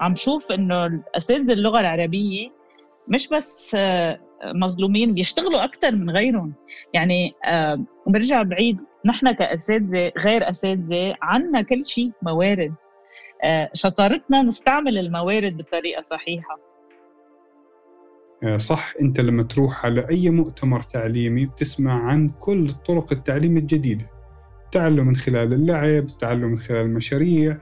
عم شوف إنه اساتذه اللغة العربية مش بس آه، مظلومين بيشتغلوا أكثر من غيرهم. يعني آه، برجع بعيد نحن كأساتذة غير أساتذة عنا كل شيء موارد. آه، شطارتنا نستعمل الموارد بطريقة صحيحة. صح أنت لما تروح على أي مؤتمر تعليمي بتسمع عن كل طرق التعليم الجديدة. تعلم من خلال اللعب تعلم من خلال المشاريع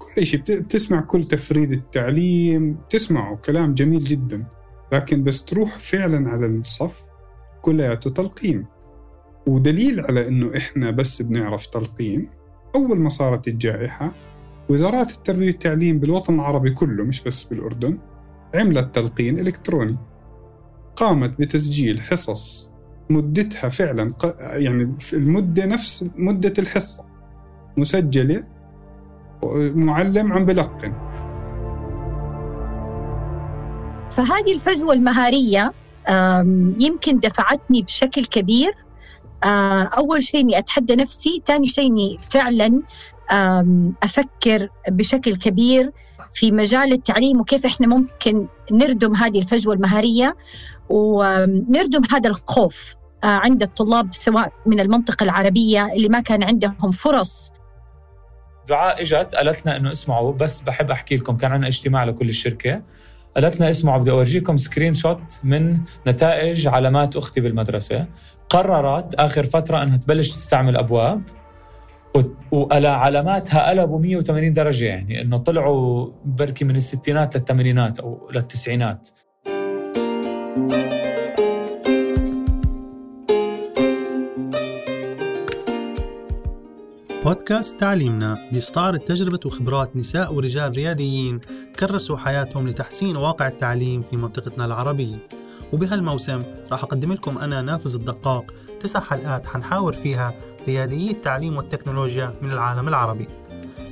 كل شيء بتسمع كل تفريد التعليم تسمعه كلام جميل جدا. لكن بس تروح فعلا على الصف كلياته تلقين. ودليل على إنه إحنا بس بنعرف تلقين أول ما صارت الجائحة وزارات التربية والتعليم بالوطن العربي كله مش بس بالأردن عملت تلقين إلكتروني. قامت بتسجيل حصص مدتها فعلا يعني المدة نفس مدة الحصة مسجلة معلم عم بلقن. فهذه الفجوة المهارية يمكن دفعتني بشكل كبير. أول شيء إني أتحدى نفسي ثاني شيء إني فعلا أفكر بشكل كبير في مجال التعليم وكيف إحنا ممكن نردم هذه الفجوة المهارية ونردم هذا الخوف عند الطلاب سواء من المنطقة العربية اللي ما كان عندهم فرص دعاء إجت قالت لنا إنه اسمعوا بس بحب أحكي لكم كان عندنا اجتماع لكل الشركة. قالت لنا اسمعوا بدي أورجيكم screenshot من نتائج علامات أختي بالمدرسة. قررت آخر فترة إنها تبلش تستعمل أبواب وعلى علاماتها قلبوا 180 درجة يعني إنه طلعوا بركي من الستينات للثمانينات أو للتسعينات. بودكاست تعليمنا بيستعرض تجربة وخبرات نساء ورجال رياديين كرسوا حياتهم لتحسين واقع التعليم في منطقتنا العربية. وبهالموسم راح أقدم لكم أنا نافذ الدقاق تسع حلقات حنحاور فيها رياديي التعليم والتكنولوجيا من العالم العربي.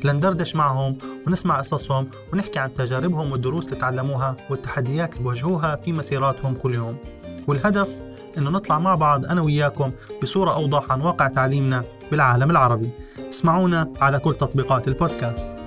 لندردش معهم ونسمع قصصهم ونحكي عن تجاربهم والدروس اللي تعلموها والتحديات اللي بواجهوها في مسيراتهم كل يوم. والهدف إنه نطلع مع بعض أنا وياكم بصورة أوضح عن واقع تعليمنا بالعالم العربي. اسمعونا على كل تطبيقات البودكاست.